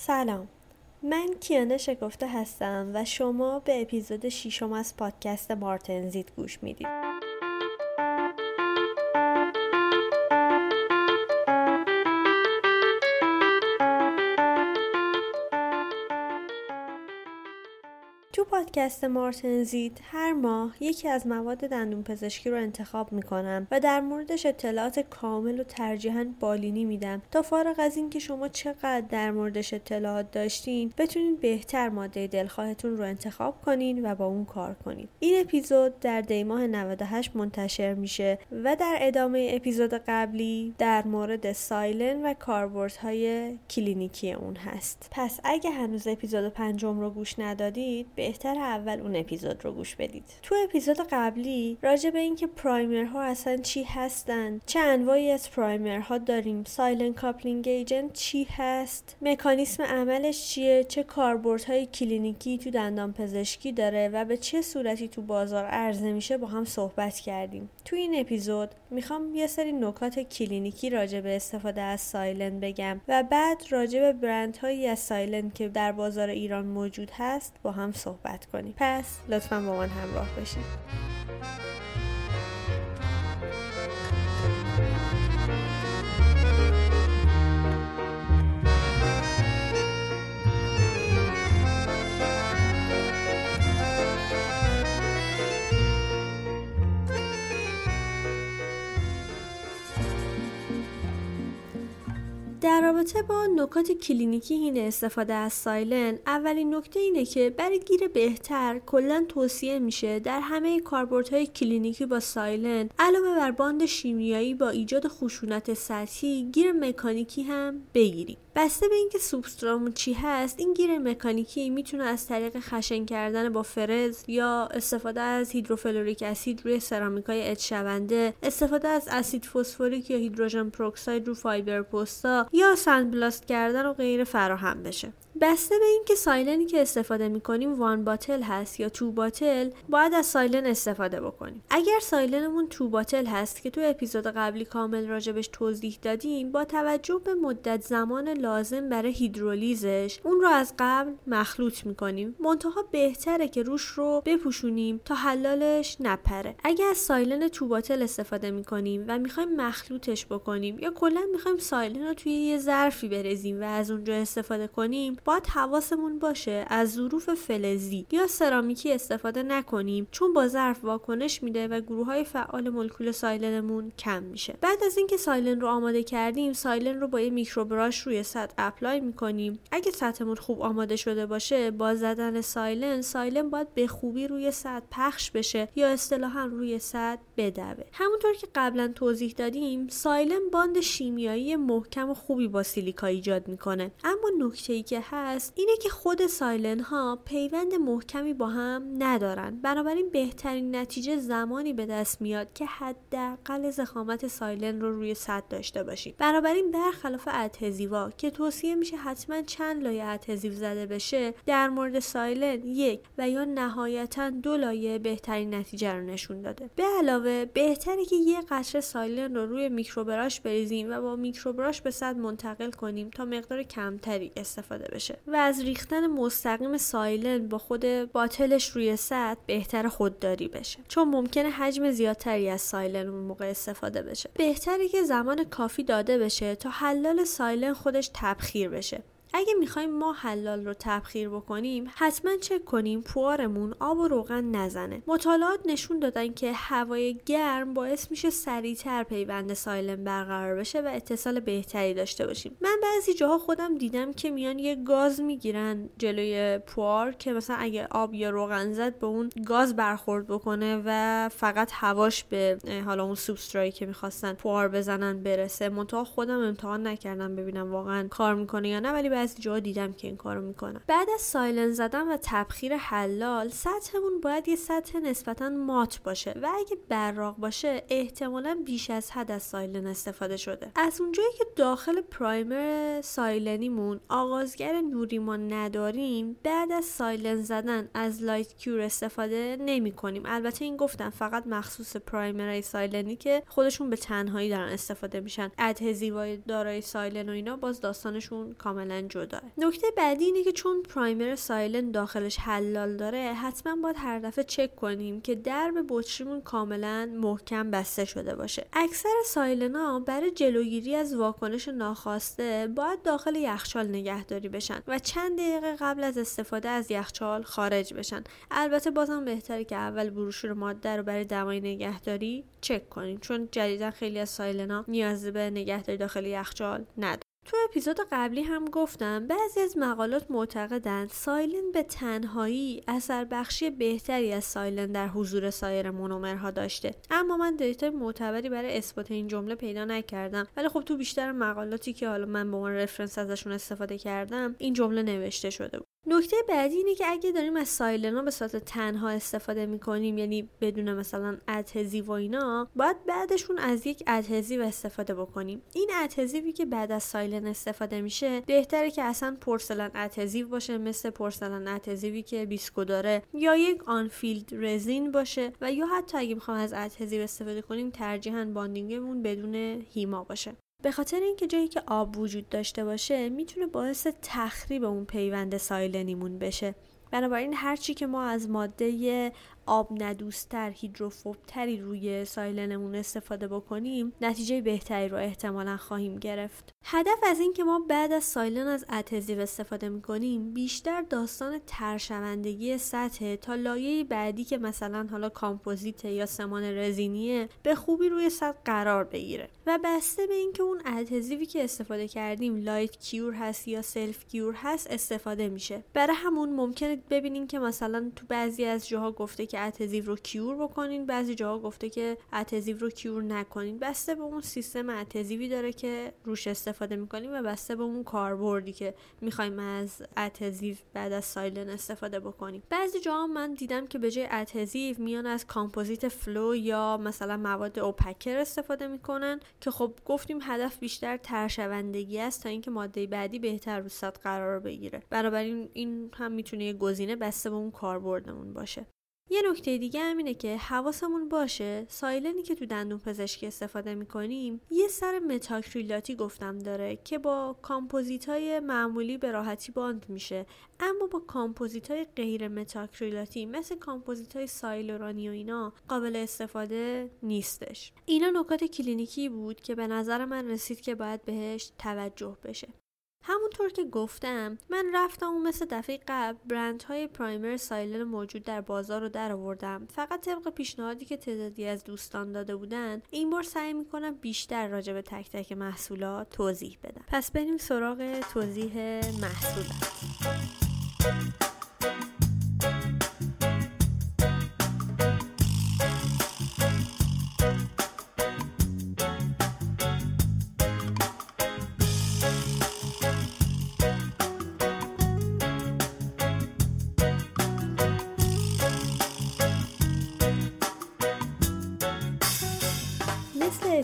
سلام. من کیانه شکفته هستم و شما به اپیزود شیشم از پادکست مارتنزیت گوش می‌دید. پادکست مارتنزیت هر ماه یکی از مواد دندون پزشکی رو انتخاب می‌کنم و در موردش اطلاعات کامل و ترجیحاً بالینی میدم. تا فارغ از اینکه شما چقدر در موردش اطلاعات داشتین بتونین بهتر ماده دلخواهتون رو انتخاب کنین و با اون کار کنین. این اپیزود در دیماه 98 منتشر میشه و در ادامه اپیزود قبلی در مورد silane و کاربردهای کلینیکی اون هست. پس اگه هنوز اپیزود پنجم رو گوش ندادید بهتر اول اون اپیزود رو گوش بدید. تو اپیزود قبلی راجع به اینکه primer ها اصلا چی هستن چه انواعی از primer ها داریم silane coupling agent چی هست مکانیسم عملش چیه چه کاربردهای کلینیکی تو دندان پزشکی داره و به چه صورتی تو بازار عرضه میشه با هم صحبت کردیم. تو این اپیزود می‌خوام یه سری نکات کلینیکی راجع به استفاده از silane بگم و بعد راجع به برندهایی از silane که در بازار ایران موجود هست با هم صحبت کنیم. پس لطفا با من همراه باشید در رابطه با نکات کلینیکی این استفاده از silane اولین نکته اینه که برای گیر بهتر کلا توصیه میشه در همه کاربردهای کلینیکی با silane علاوه بر bond شیمیایی با ایجاد خشونت سطحی گیر مکانیکی هم بگیریم. بسته به اینکه سوبسترامون چی هست این گیر مکانیکی می‌تونه از طریق خشن کردن با فرز یا استفاده از هیدروفلوریک اسید روی سرامیکای etch شونده استفاده از اسید فسفوریک یا hydrogen peroxide رو fiber post ا یا sand کردن و غیره فراهم بشه. بسته به اینکه silane ی که استفاده می‌کنیم one bottle هست یا two bottle باید از silane استفاده بکنیم. اگر silane مون two bottle هست که تو اپیزود قبلی کامل راجبش توضیح دادیم با توجه به مدت زمان لازم برای هیدرولیزش اون رو از قبل مخلوط می‌کنیم. منتها بهتره که روش رو بپوشونیم تا حلالش نپره. اگر از silane two bottle استفاده می‌کنیم و می‌خوایم مخلوطش بکنیم یا کلا می‌خوایم silane رو توی یه ظرفی بریزیم و از اونجا استفاده کنیم باید حواسمون باشه از ظروف فلزی یا سرامیکی استفاده نکنیم چون با ظرف واکنش میده و گروه های فعال مولکول silane مون کم میشه. بعد از اینکه silane رو آماده کردیم silane رو با یه microbrush روی سطح apply می‌کنیم. اگه سطحمون خوب آماده شده باشه با زدن silane silane باید به خوبی روی سطح پخش بشه یا اصطلاحا روی سطح بدوه. همونطور که قبلا توضیح دادیم silane bond شیمیایی محکم و خوبی با سیلیکا ایجاد می‌کنه. اما نکته ای که هست اینه که خود silane ها پیوند محکمی با هم ندارن. بنابراین بهترین نتیجه زمانی به دست میاد که حداقل زخامت سایلن رو روی سطح داشته باشیم. بنابراین برخلاف ادهزیوا که توصیه میشه حتما چند لایه ادهزیو زده بشه در مورد سایلن یک و یا نهایتا دو لایه بهترین نتیجه رو نشون داده. به علاوه بهتره که یه قطره سایلن رو روی میکروبراش بریزیم و با میکروبراش به سطح منتقل کنیم تا مقدار کمتری استفاده بشه و از ریختن مستقیم silane با خود bottle ش روی سطح بهتر خودداری بشه چون ممکنه حجم زیادتری از silane اون موقع استفاده بشه. بهتره که زمان کافی داده بشه تا حلال silane خودش تبخیر بشه. اگه می‌خوایم ما حلال رو تبخیر بکنیم حتما چک کنیم پوارمون آب و روغن نزنه. مطالعات نشون دادن که هوای گرم باعث میشه سریعتر پیوند silane برقرار بشه و اتصال بهتری داشته باشیم. من بعضی جاها خودم دیدم که میان یه گاز می‌گیرن جلوی پوار که مثلا اگه آب یا روغن زد به اون گاز برخورد بکنه و فقط هواش به حالا اون سوبسترایی که می‌خواستن پوار بزنن برسه. منتها خودم امتحان نکردم ببینم واقعا کار می‌کنه یا نه ولی بعضی جا دیدم که این کارو می‌کنن. بعد از silane زدن و تبخیر حلال سطحمون باید یه سطح نسبتا مات باشه و اگه براق باشه احتمالا بیش از حد از silane استفاده شده. از اونجایی که داخل primer silane یمون آغازگر نوری ما نداریم بعد از silane زدن از light cure استفاده نمی کنیم البته این گفتم فقط مخصوص primer های silane ی که خودشون به تنهایی دارن استفاده میشن. adhesive های دارای silane و اینا باز داستانشون کاملا کاملا جدا. نکته بعدی اینه که چون primer silane داخلش حلال داره حتما باید هر دفعه چک کنیم که درب بطریمون کاملا محکم بسته شده باشه. اکثر silane ا برای جلوگیری از واکنش ناخواسته باید داخل یخچال نگهداری بشن و چند دقیقه قبل از استفاده از یخچال خارج بشن. البته بازم بهتره که اول بروشور ماده رو برای دمای نگهداری چک کنیم چون جدیدا خیلی از silane ا نیاز به نگهداری داخل یخچال نداره تو اپیزود قبلی هم گفتم بعضی از مقالات معتقدند silane به تنهایی اثر بخشی بهتری از silane در حضور سایر مونومرها داشته. اما من data معتبری برای اثبات این جمله پیدا نکردم. ولی خب تو بیشتر مقالاتی که حالا من به عنوان reference ازشون استفاده کردم این جمله نوشته شده بود. نکته بعدی اینه که اگه داریم از silane ا به صورت تنها استفاده می‌کنیم یعنی بدون مثلا adhesive و اینا باید بعدشون از یک adhesive استفاده بکنیم. این adhesive ی که بعد از silane استفاده میشه بهتره که اصلا porcelain adhesive باشه مثل porcelain adhesive ی که Bisco داره یا یک unfilled resin باشه و یا حتی اگه می‌خوام از adhesive استفاده کنیم ترجیحاً bonding مون بدون HEMA باشه. به خاطر اینکه جایی که آب وجود داشته باشه می‌تونه باعث تخریب اون پیوند silane یمون بشه. بنابراین هرچی که ما از ماده آب‌ندوست‌تر هیدروفوبتری روی silane مون استفاده بکنیم نتیجه بهتری رو احتمالا خواهیم گرفت. هدف از این که ما بعد از silane از adhesive استفاده می‌کنیم بیشتر داستان ترشوندگی سطح تا لایه بعدی که مثلا حالا کامپوزیت یا سمان رزینیه به خوبی روی سطح قرار بگیره. و بسته به اینکه اون adhesive ی که استفاده کردیم light cure هست یا self cure هست استفاده میشه. برای همون ممکنه ببینیم که مثلا تو بعضی از جاها گفته که adhesive رو cure بکنین بعضی جاها گفته که adhesive رو cure نکنین. بسته به اون سیستم adhesive ی داره که روش استفاده می‌کنیم و بسته به اون کاربردی که می‌خوایم از adhesive بعد از silane استفاده بکنیم. بعضی جاها من دیدم که به جای adhesive میان از کامپوزیت flow یا مثلا مواد opaquer استفاده می‌کنن که خب گفتیم هدف بیشتر ترشوندگی است تا اینکه ماده بعدی بهتر رو قرار بگیره. بنابراین این هم می‌تونه یه گزینه بسته به اون کاربردمون باشه. یه نکته دیگه هم اینه که حواسمون باشه silane ی که تو دندون پزشکی استفاده می‌کنیم یه سر متاکریلاتی گفتم داره که با کامپوزیت های معمولی به راحتی bond میشه. اما با کامپوزیت های غیر متاکریلاتی مثل کامپوزیت های silorane ی و اینا قابل استفاده نیستش. اینا نکات کلینیکی بود که به نظر من رسید که باید بهش توجه بشه. همونطور که گفتم من رفتم اون مثل دفعه قبل برند های primer silane موجود در بازار رو در آوردم. فقط طبق پیشنهادی که تعدادی از دوستان داده بودن این بار سعی می‌کنم بیشتر راجع به تک تک محصولات توضیح بدم. پس بریم سراغ توضیح محصولات.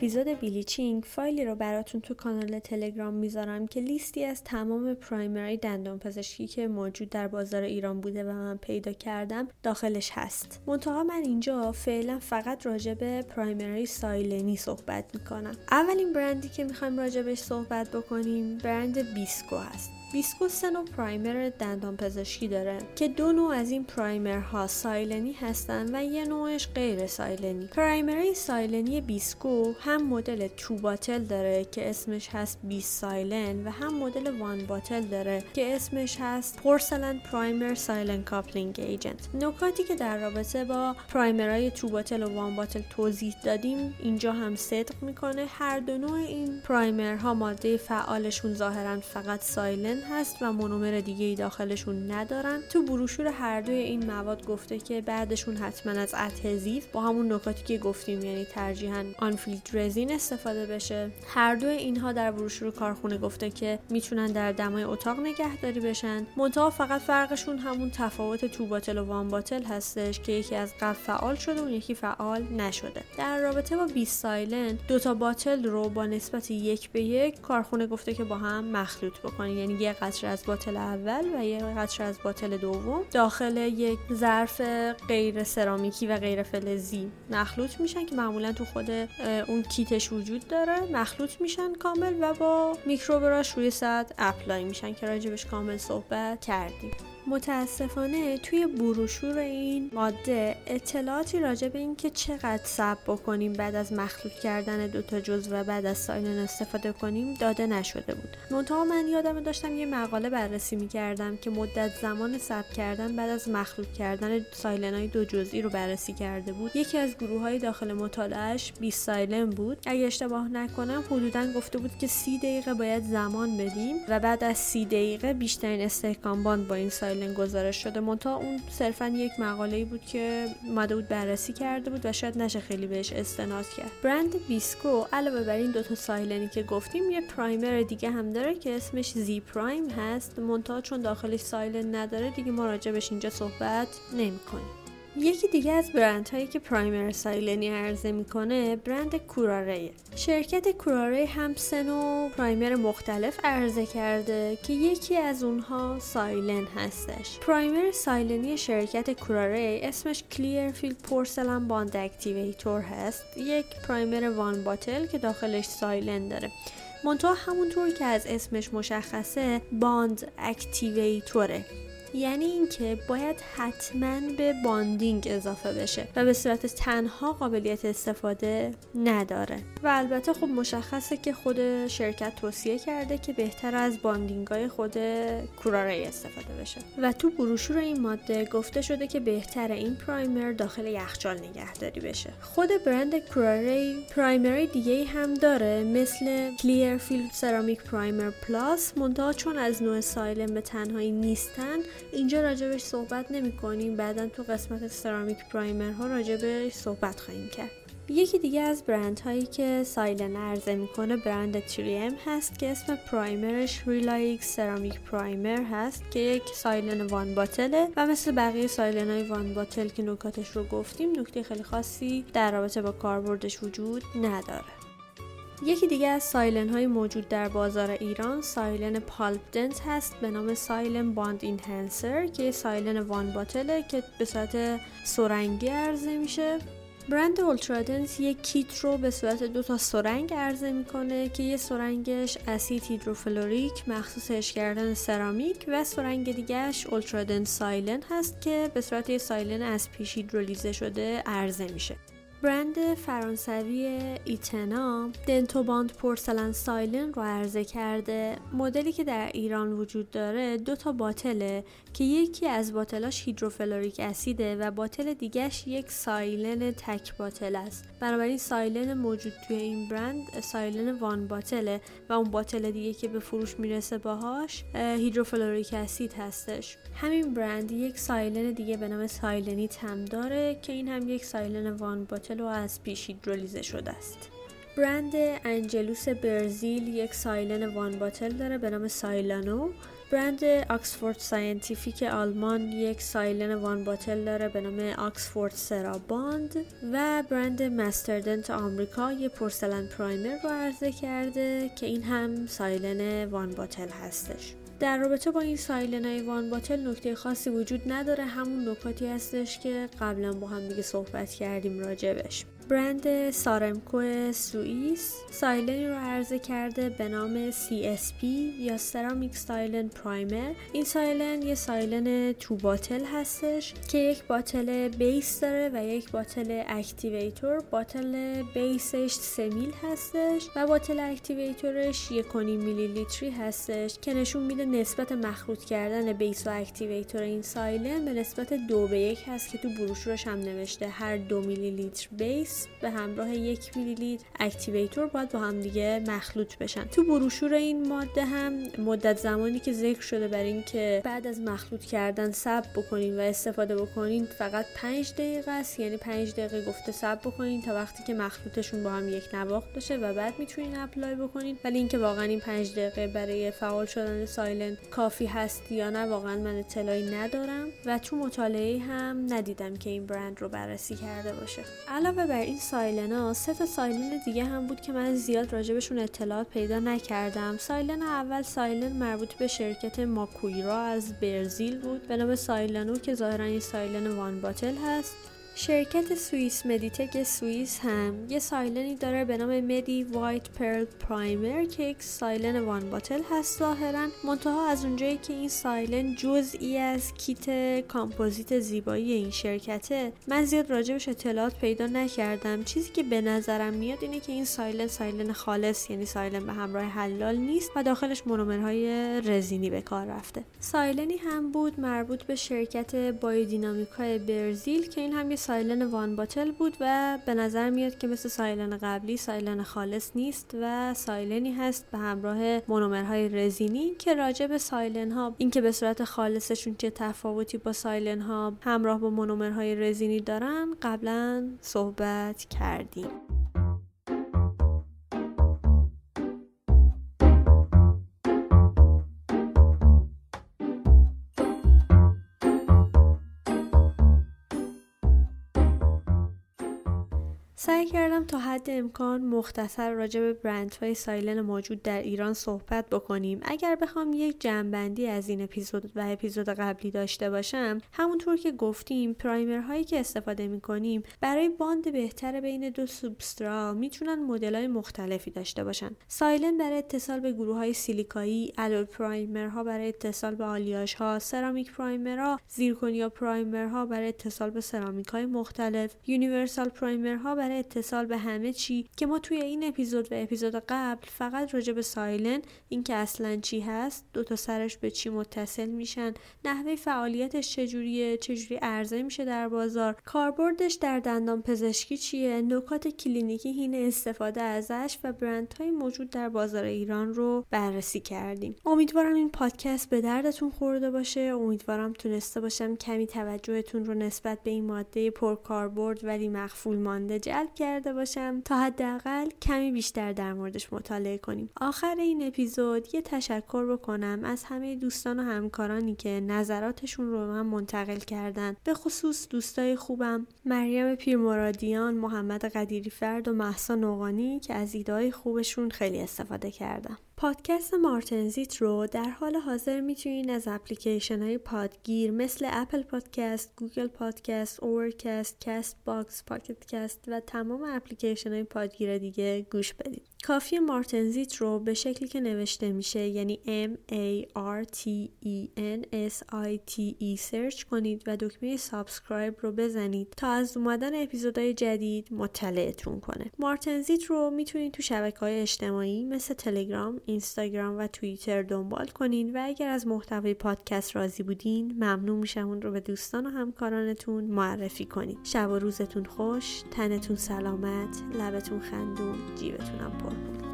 اپیزود بیلیچینگ فایلی رو براتون تو کانال تلگرام می‌ذارم که لیستی از تمام پرایمری دندان پزشکی که موجود در بازار ایران بوده و من پیدا کردم داخلش هست. منتها من اینجا فعلا فقط راجع به پرایمری سایلنی صحبت می‌کنم. اولین برندی که می‌خوایم راجبش صحبت بکنیم برند Bisco هست. Bisco نوع primer دندان پزشکی داره که دو نوع از این primer ها silane ی هستن و یه نوعش غیر silane ی. primer silane ی Bisco هم مدل two bottle داره که اسمش هست Bis-Silane و هم مدل one bottle داره که اسمش هست porcelain primer silane coupling agent. نکاتی که در رابطه با primer های two bottle و one bottle توضیح دادیم اینجا هم صدق می‌کنه. هر دو نوع این primer ها ماده فعالشون ظاهرا فقط silane هست و مونومر دیگه ای داخلشون ندارن. تو بروشور هر دوی این مواد گفته که بعدشون حتما از اتهزیو با همون نکاتی که گفتیم یعنی ترجیحاً آنفیلد رزین استفاده بشه. هر دوی اینها در بروشور کارخونه گفته که می‌تونن در دمای اتاق نگهداری بشن. منتها فقط فرقشون همون تفاوت تو باتل و وان باتل هستش که یکی از قبل فعال شده و یکی فعال نشده. در رابطه با 20 سایلن دو تا باتل رو با نسبت یک به یک کارخونه گفته که با هم مخلوط بکنین یعنی یه قطره از باتل اول و یه قطره از باتل دوم. داخل یک ظرف غیر سرامیکی و غیر فلزی مخلوط میشن که معمولا تو خود اون کیتش وجود داره. مخلوط میشن کامل و با microbrush روی سطح apply میشن که راجبش کامل صحبت کردیم. متاسفانه توی بروشور این ماده اطلاعاتی راجع به اینکه چقدر صبر بکنیم بعد از مخلوط کردن دوتا جز و بعد از silane استفاده کنیم داده نشده بود. منتها من یادم داشتم یه مقاله بررسی می‌کردم که مدت زمان صبر کردن بعد از مخلوط کردن silane های دو جزئی رو بررسی کرده بود. یکی از گروه های داخل مطالعهش Bis-Silane بود. اگه اشتباه نکنم حدودا گفته بود که سی دقیقه باید زمان بدیم و بعد از سی دقیقه بیشترین استحکام bond با این silane silane گزارش شده. منتها اون صرفا یک مقاله بود که اومده بود بررسی کرده بود و شاید نشه خیلی بهش استناد کرد. برند Bisco علاوه بر این دوتا silane ی که گفتیم یه primer دیگه هم داره که اسمش Z-Prime هست. منتها چون داخلش silane نداره دیگه ما راجبش اینجا صحبت نمی کنیم. یکی دیگه از برند هایی که primer silane ی عرضه می‌کنه برند Kuraray شرکت Kuraray هم سه نوع primer مختلف عرضه کرده که یکی از اونها silane هستش. primer silane ی شرکت Kuraray اسمش Clearfil Porcelain Bond Activator هست. یک primer one bottle که داخلش silane داره. منتها همونطور که از اسمش مشخصه bond activator ه یعنی اینکه باید حتما به bonding اضافه بشه و به صورت تنها قابلیت استفاده نداره. و البته خب مشخصه که خود شرکت توصیه کرده که بهتر از bonding های خود Kuraray استفاده بشه. و تو بروشور این ماده گفته شده که بهتر این primer داخل یخچال نگهداری بشه. خود برند Kuraray primer ی دیگه هم داره مثل Clearfil Ceramic Primer Plus منتها چون از نوع silane به تنهایی نیستن اینجا راجبش صحبت نمی کنیم بعدا تو قسمت ceramic primer ها راجبش صحبت خواهیم کرد. یکی دیگه از برند هایی که silane عرضه می‌کنه برند 3M هست که اسم primer ش RelyX Ceramic Primer هست که یک silane one bottle ه و مثل بقیه silane های one bottle که نکاتش رو گفتیم نکته خیلی خاصی در رابطه با کاربردش وجود نداره. یکی دیگه از silane های موجود در بازار ایران silane Pulpdent هست به نام Silane Bond Enhancer که silane one bottle ه که به صورت سرنگی عرضه میشه. برند Ultradent یک کیت رو به صورت دو تا سرنگ عرضه می‌کنه که یه سرنگش اسید هیدروفلوریک مخصوص کردن سرامیک و سرنگ دیگهش Ultradent Silane هست که به صورت یه silane از پیش هیدرولیزه شده عرضه میشه. برند فرانسوی Itena DentoBond Porcelain Silane رو عرضه کرده. مدلی که در ایران وجود داره دو تا bottle ه که یکی از bottle اش هیدروفلوریک اسیده و bottle دیگهش یک silane تک bottle است. بنابراین silane موجود توی این برند silane one bottle ه و اون bottle دیگه که به فروش می‌رسه باهاش هیدروفلوریک اسید هستش. همین برند یک silane دیگه به نام سایلنی تم داره که این هم یک silane one bottle و از پیش هیدرولیزه شده است. برند Angelus برزیل یک silane one bottle داره به نام Silano. برند Oxford Scientific آلمان یک silane one bottle داره به نام Oxford Cera Bond. و برند Master-Dent آمریکا یک porcelain primer رو عرضه کرده که این هم silane one bottle هستش. در رابطه با این silane های one bottle نکته خاصی وجود نداره؟ همون نکاتی هستش که قبلا با هم دیگه صحبت کردیم راجبش برند Saremco سوئیس silane ی رو عرضه کرده به نام CSP یا Ceramic Silane Primer این silane یه silane two bottle هستش که یک bottle base داره و یک bottle activator. bottle base ش سمیل هستش و bottle activator ش یک میلی لیتری هستش که نشون میده نسبت مخلوط کردن base و activator این silane به نسبت دو به یک هست که تو بروشورش هم نوشته هر دو میلی لیتر base. به همراه یک میلی لیتر activator باید با هم دیگه مخلوط بشن. تو بروشور این ماده هم مدت زمانی که ذکر شده بر اینکه بعد از مخلوط کردن صبر بکنین و استفاده بکنین فقط 5 دقیقه است. یعنی 5 دقیقه گفته صبر بکنین تا وقتی که مخلوطشون با هم یک نواخت بشه و بعد می‌تونین apply بکنین. ولی اینکه واقعا این 5 دقیقه برای فعال شدن silane کافی هست یا نه واقعا من اطلاعی ندارم. و تو مطالعه هم ندیدم که این برند رو بررسی کرده باشه. علاوه بر این silane ا سه تا silane دیگه هم بود که من زیاد راجبشون اطلاعات پیدا نکردم. silane اول silane مربوط به شرکت Maquira از برزیل بود. به نام Silano که ظاهرا این silane one bottle هست. شرکت سوئیس مدیتک سوئیس هم یه silane ی داره به نام Medi White Pearl Primer که یک silane one bottle هست ظاهرا. منتها از اونجایی که این silane جزئی از کیت کامپوزیت زیبایی این شرکته من زیاد راجبش اطلاعات پیدا نکردم. چیزی که به نظرم میاد اینه که این silane silane خالص یعنی silane به همراه حلال نیست و داخلش مونومرهای رزینی به کار رفته. silane ی هم بود مربوط به شرکت Biodinamica ی برزیل که این هم یه silane one bottle بود و به نظر میاد که مثل silane قبلی silane خالص نیست و silane ی هست به همراه مونومرهای رزینی که راجع به silane ها اینکه به صورت خالصشون چه تفاوتی با silane ها همراه با مونومرهای رزینی دارن قبلا صحبت کردیم. سعی کردم تا حد امکان مختصر راجع به برندهای silane موجود در ایران صحبت بکنیم. اگر بخوام یک جمعبندی از این اپیزود و اپیزود قبلی داشته باشم همونطور که گفتیم primer هایی که استفاده می کنیم برای bond بهتر بین دو سوبسترا می‌تونن مدل های مختلفی داشته باشن. silane برای اتصال به گروه های سیلیکایی alloy primer ها برای اتصال به آلیاژ ها ceramic primer ها zirconia primer ها برای اتصال به سرامیک های مختلف universal primer ها برای اتصال به همه چی که ما توی این اپیزود و اپیزود قبل فقط راجع به silane اینکه اصلا چی هست دو تا سرش به چی متصل میشن نحوه فعالیتش چجوریه چجوری عرضه میشه در بازار کاربردش در دندان پزشکی چیه نکات کلینیکی هین استفاده ازش و برندهای موجود در بازار ایران رو بررسی کردیم. امیدوارم این پادکست به دردتون خورده باشه. امیدوارم تونسته باشم کمی توجهتون رو نسبت به این ماده پرکاربرد ولی مخفول مانده جلب کرده باشم تا حداقل کمی بیشتر در موردش مطالعه کنیم. آخر این اپیزود یه تشکر بکنم از همه دوستان و همکارانی که نظراتشون رو من منتقل کردن. به خصوص دوستای خوبم مریم پیرمرادیان محمد قدیری فرد و محسا نوغانی که از ایده خوبشون خیلی استفاده کردم. پادکست مارتنزیت رو در حال حاضر می‌تونین از اپلیکیشن های پادگیر مثل Apple Podcast، Google Podcast، Overcast، Castbox، Pocket و تمام اپلیکیشن های پادگیر دیگه گوش بدید. کافیه مارتنزیت رو به شکلی که نوشته میشه یعنی M A R T E N S I T E search کنید و دکمه subscribe رو بزنید تا از اومدن اپیزودهای جدید مطلعتون کنه. مارتنزیت رو می‌تونید تو شبکه های اجتماعی مثل تلگرام، اینستاگرام و توییتر دنبال کنین و اگر از محتوای پادکست راضی بودین ممنون میشم اون رو به دوستان و همکارانتون معرفی کنید. شب و روزتون خوش، تنتون سلامت، لبتون خندون، جیبتونم پر